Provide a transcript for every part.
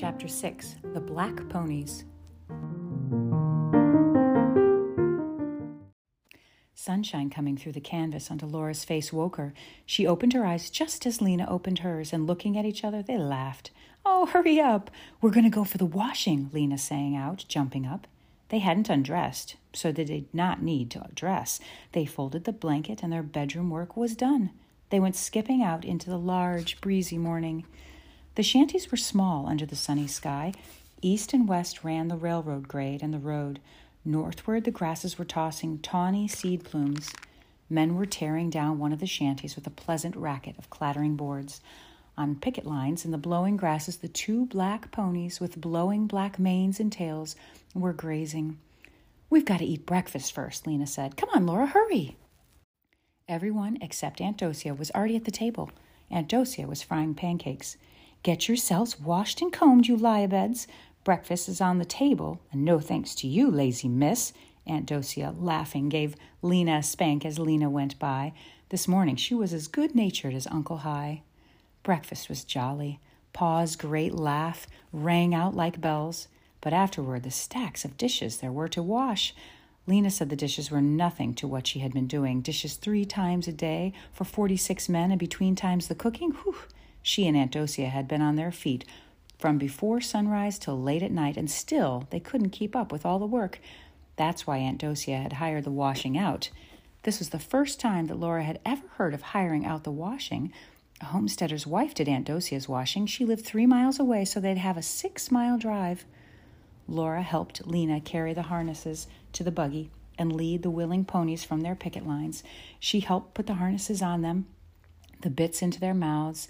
Chapter 6 The Black Ponies. Sunshine coming through the canvas onto Laura's face woke her. She opened her eyes just as Lena opened hers, and looking at each other, they laughed. Oh, hurry up! We're going to go for the washing, Lena sang out, jumping up. They hadn't undressed, so they did not need to dress. They folded the blanket, and their bedroom work was done. They went skipping out into the large, breezy morning. The shanties were small under the sunny sky. East and west ran the railroad grade and the road. Northward, the grasses were tossing tawny seed plumes. Men were tearing down one of the shanties with a pleasant racket of clattering boards. On picket lines in the blowing grasses, the two black ponies with blowing black manes and tails were grazing. We've got to eat breakfast first, Lena said. Come on, Laura, hurry. Everyone except Aunt Docia was already at the table. Aunt Docia was frying pancakes. Get yourselves washed and combed, you lie abeds. Breakfast is on the table, and no thanks to you, lazy miss. Aunt Docia, laughing, gave Lena a spank as Lena went by. This morning she was as good natured as Uncle Hi. Breakfast was jolly. Pa's great laugh rang out like bells. But afterward, the stacks of dishes there were to wash. Lena said the dishes were nothing to what she had been doing. Dishes three times a day for forty six men, and between times the cooking, whew, she and Aunt Docia had been on their feet from before sunrise till late at night, and still they couldn't keep up with all the work. That's why Aunt Docia had hired the washing out. This was the first time that Laura had ever heard of hiring out the washing. A homesteader's wife did Aunt Docia's washing. She lived three miles away, so they'd have a six mile drive. Laura helped Lena carry the harnesses to the buggy and lead the willing ponies from their picket lines. She helped put the harnesses on them, the bits into their mouths,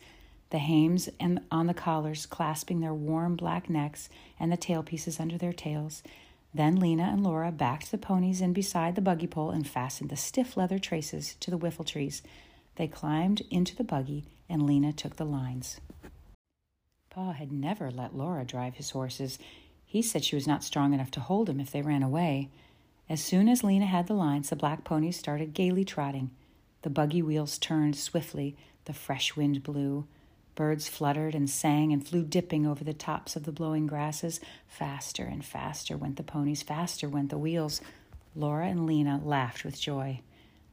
the hames and on the collars clasping their warm black necks and the tail pieces under their tails. Then Lena and Laura backed the ponies in beside the buggy pole and fastened the stiff leather traces to the whiffle trees. They climbed into the buggy and Lena took the lines. Pa had never let Laura drive his horses. He said she was not strong enough to hold him if they ran away. As soon as Lena had the lines, the black ponies started gaily trotting. The buggy wheels turned swiftly, the fresh wind blew. Birds fluttered and sang and flew dipping over the tops of the blowing grasses. Faster and faster went the ponies, faster went the wheels. Laura and Lena laughed with joy.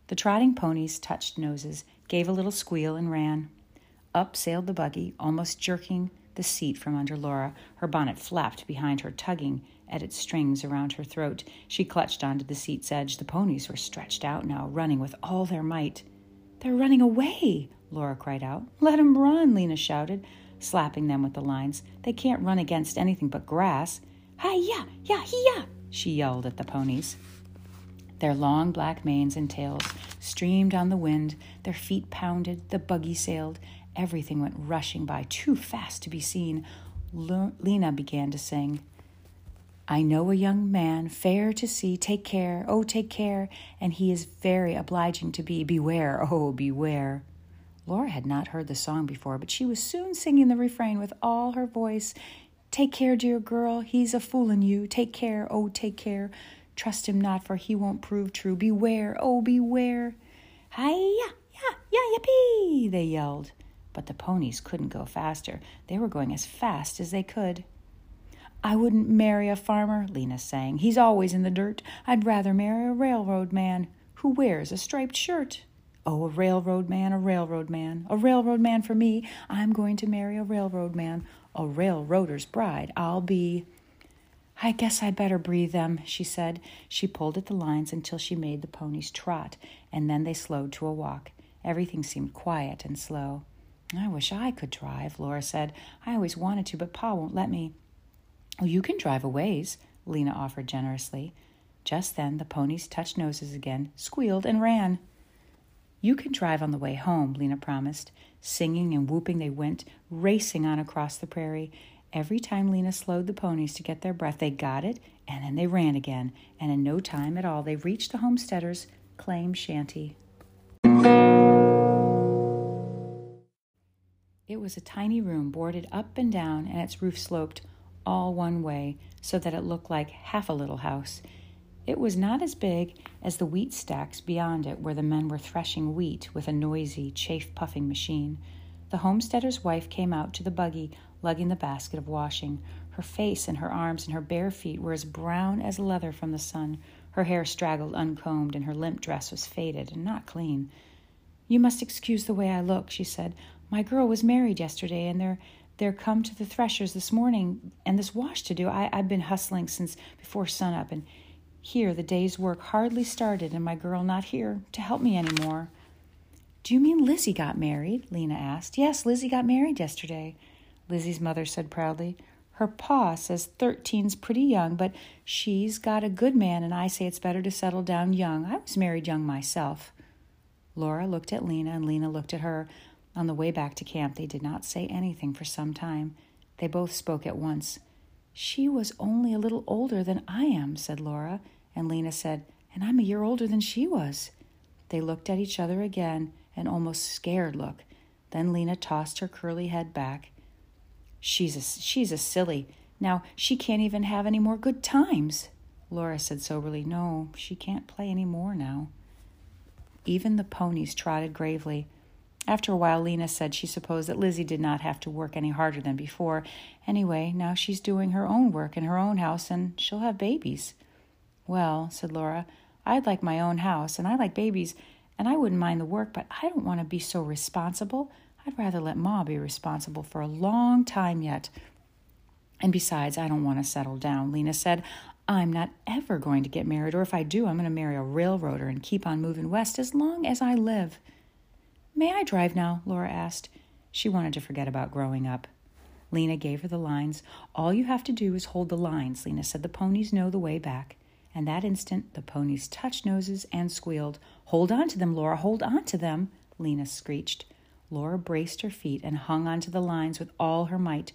The trotting ponies touched noses, gave a little squeal, and ran. Up sailed the buggy, almost jerking the seat from under Laura. Her bonnet flapped behind her, tugging at its strings around her throat. She clutched onto the seat's edge. The ponies were stretched out now, running with all their might. They're running away, Laura cried out. Let 'em run, Lena shouted, slapping them with the lines. They can't run against anything but grass. Hi-ya, ya, hi-ya, she yelled at the ponies. Their long black manes and tails streamed on the wind, their feet pounded, the buggy sailed. Everything went rushing by, too fast to be seen. Lena began to sing. I know a young man, fair to see, take care, oh, take care, and he is very obliging to be. Beware, oh, beware. Laura had not heard the song before, but she was soon singing the refrain with all her voice. Take care, dear girl, he's a foolin' you. Take care, oh, take care. Trust him not, for he won't prove true. Beware, oh, beware. Hi-ya, ya, ya, yippee, they yelled. But the ponies couldn't go faster. They were going as fast as they could. I wouldn't marry a farmer, Lena sang. He's always in the dirt. I'd rather marry a railroad man who wears a striped shirt. Oh, a railroad man, a railroad man, a railroad man for me. I'm going to marry a railroad man. A railroader's bride I'll be. I guess I'd better breathe them, she said. She pulled at the lines until she made the ponies trot, and then they slowed to a walk. Everything seemed quiet and slow. I wish I could drive, Laura said. I always wanted to, but Pa won't let me. Oh, you can drive a ways, Lena offered generously. Just then the ponies touched noses again, squealed, and ran. You can drive on the way home, Lena promised. Singing and whooping, they went, racing on across the prairie. Every time Lena slowed the ponies to get their breath, they got it, and then they ran again, and in no time at all they reached the homesteader's claim shanty. It was a tiny room boarded up and down, and its roof sloped all one way so that it looked like half a little house. It was not as big as the wheat stacks beyond it, where the men were threshing wheat with a noisy, chaff puffing machine. The homesteader's wife came out to the buggy, lugging the basket of washing. Her face and her arms and her bare feet were as brown as leather from the sun. Her hair straggled uncombed, and her limp dress was faded and not clean. You must excuse the way I look, she said. My girl was married yesterday, and they're they're come to the threshers this morning, and this wash to do. I, I've been hustling since before sunup, and here the day's work hardly started, and my girl not here to help me any more. Do you mean Lizzie got married? Lena asked. Yes, Lizzie got married yesterday, Lizzie's mother said proudly. Her pa says thirteen's pretty young, but she's got a good man, and I say it's better to settle down young. I was married young myself. Laura looked at Lena, and Lena looked at her. On the way back to camp, they did not say anything for some time. They both spoke at once. She was only a little older than I am, said Laura, and Lena said, And I'm a year older than she was. They looked at each other again, an almost scared look. Then Lena tossed her curly head back. She's a, she's a silly. Now she can't even have any more good times. Laura said soberly, No, she can't play any more now. Even the ponies trotted gravely. After a while, Lena said she supposed that Lizzie did not have to work any harder than before. Anyway, now she's doing her own work in her own house and she'll have babies. Well, said Laura, I'd like my own house and I like babies and I wouldn't mind the work, but I don't want to be so responsible. I'd rather let Ma be responsible for a long time yet. And besides, I don't want to settle down. Lena said, I'm not ever going to get married, or if I do, I'm going to marry a railroader and keep on moving west as long as I live. May I drive now? Laura asked. She wanted to forget about growing up. Lena gave her the lines. All you have to do is hold the lines, Lena said. The ponies know the way back. And that instant, the ponies touched noses and squealed. Hold on to them, Laura, hold on to them, Lena screeched. Laura braced her feet and hung onto the lines with all her might.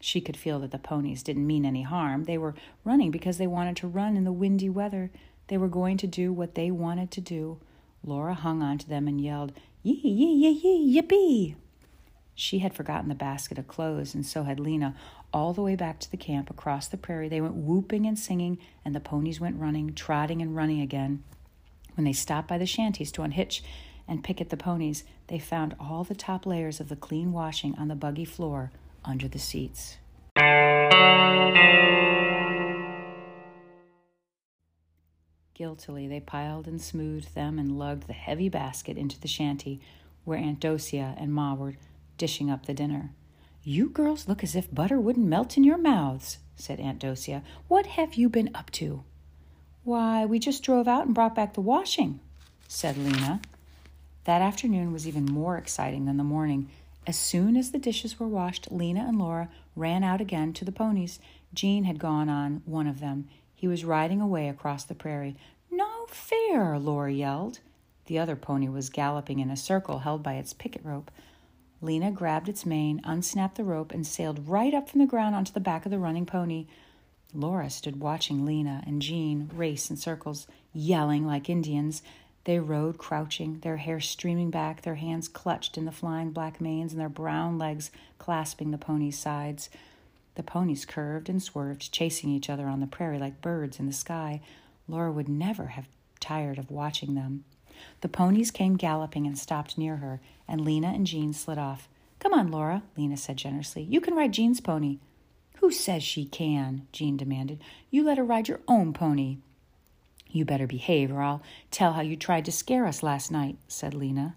She could feel that the ponies didn't mean any harm. They were running because they wanted to run in the windy weather. They were going to do what they wanted to do. Laura hung on to them and yelled, Yee, yee, yee, yee, yippee! She had forgotten the basket of clothes, and so had Lena. All the way back to the camp across the prairie, they went whooping and singing, and the ponies went running, trotting and running again. When they stopped by the shanties to unhitch and picket the ponies, they found all the top layers of the clean washing on the buggy floor under the seats. Guiltily, they piled and smoothed them and lugged the heavy basket into the shanty where Aunt Docia and Ma were dishing up the dinner. You girls look as if butter wouldn't melt in your mouths, said Aunt Docia. What have you been up to? Why, we just drove out and brought back the washing, said Lena. That afternoon was even more exciting than the morning. As soon as the dishes were washed, Lena and Laura ran out again to the ponies. Jean had gone on one of them. He was riding away across the prairie. No fair, Laura yelled. The other pony was galloping in a circle held by its picket rope. Lena grabbed its mane, unsnapped the rope, and sailed right up from the ground onto the back of the running pony. Laura stood watching Lena and Jean race in circles, yelling like Indians. They rode crouching, their hair streaming back, their hands clutched in the flying black manes, and their brown legs clasping the pony's sides. The ponies curved and swerved, chasing each other on the prairie like birds in the sky. Laura would never have tired of watching them. The ponies came galloping and stopped near her, and Lena and Jean slid off. Come on, Laura, Lena said generously. You can ride Jean's pony. Who says she can? Jean demanded. You let her ride your own pony. You better behave, or I'll tell how you tried to scare us last night, said Lena.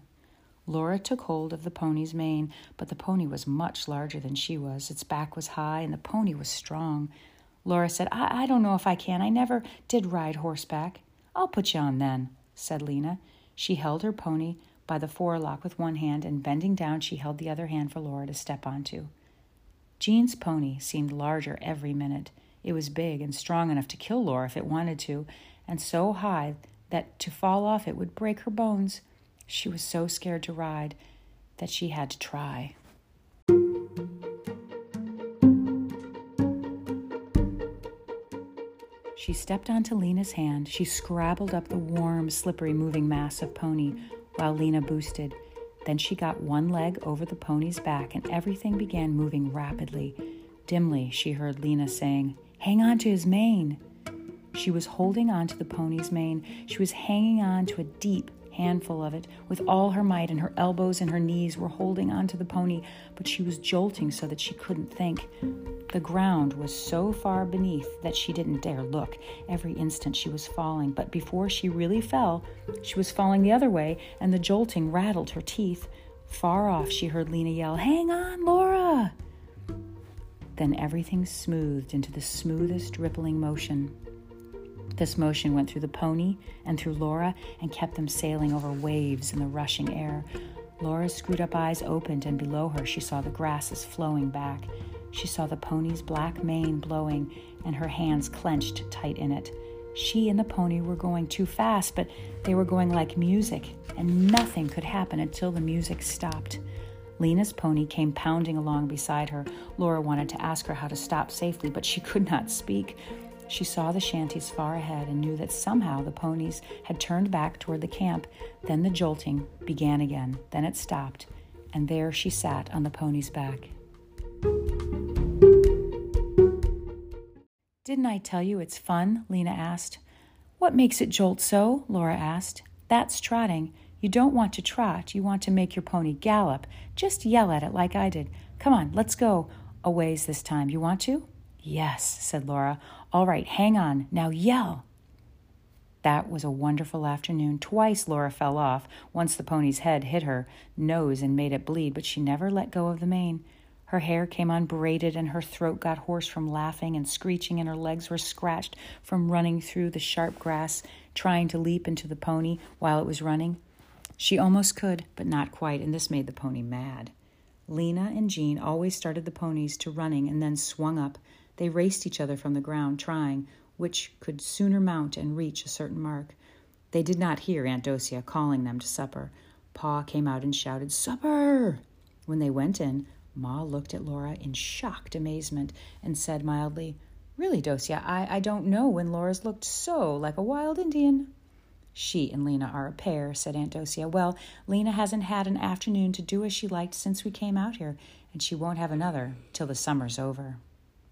Laura took hold of the pony's mane, but the pony was much larger than she was. Its back was high, and the pony was strong. Laura said, I, I don't know if I can. I never did ride horseback. I'll put you on then, said Lena. She held her pony by the forelock with one hand, and bending down, she held the other hand for Laura to step onto. Jean's pony seemed larger every minute. It was big and strong enough to kill Laura if it wanted to, and so high that to fall off it would break her bones. She was so scared to ride that she had to try. She stepped onto Lena's hand. She scrabbled up the warm, slippery, moving mass of pony while Lena boosted. Then she got one leg over the pony's back and everything began moving rapidly. Dimly, she heard Lena saying, Hang on to his mane. She was holding on to the pony's mane. She was hanging on to a deep, handful of it, with all her might, and her elbows and her knees were holding onto the pony, but she was jolting so that she couldn't think. The ground was so far beneath that she didn't dare look. Every instant she was falling, but before she really fell, she was falling the other way, and the jolting rattled her teeth. Far off, she heard Lena yell, Hang on, Laura! Then everything smoothed into the smoothest rippling motion. This motion went through the pony and through Laura and kept them sailing over waves in the rushing air. Laura's screwed up eyes opened, and below her she saw the grasses flowing back. She saw the pony's black mane blowing, and her hands clenched tight in it. She and the pony were going too fast, but they were going like music, and nothing could happen until the music stopped. Lena's pony came pounding along beside her. Laura wanted to ask her how to stop safely, but she could not speak. She saw the shanties far ahead and knew that somehow the ponies had turned back toward the camp. Then the jolting began again. Then it stopped, and there she sat on the pony's back. Didn't I tell you it's fun? Lena asked. What makes it jolt so? Laura asked. That's trotting. You don't want to trot, you want to make your pony gallop. Just yell at it like I did. Come on, let's go. A ways this time. You want to? Yes, said Laura. All right, hang on. Now yell. That was a wonderful afternoon. Twice Laura fell off. Once the pony's head hit her nose and made it bleed, but she never let go of the mane. Her hair came unbraided and her throat got hoarse from laughing and screeching, and her legs were scratched from running through the sharp grass, trying to leap into the pony while it was running. She almost could, but not quite, and this made the pony mad. Lena and Jean always started the ponies to running and then swung up, they raced each other from the ground, trying which could sooner mount and reach a certain mark. They did not hear Aunt Docia calling them to supper. Pa came out and shouted, Supper! When they went in, Ma looked at Laura in shocked amazement and said mildly, Really, Docia, I, I don't know when Laura's looked so like a wild Indian. She and Lena are a pair, said Aunt Docia. Well, Lena hasn't had an afternoon to do as she liked since we came out here, and she won't have another till the summer's over.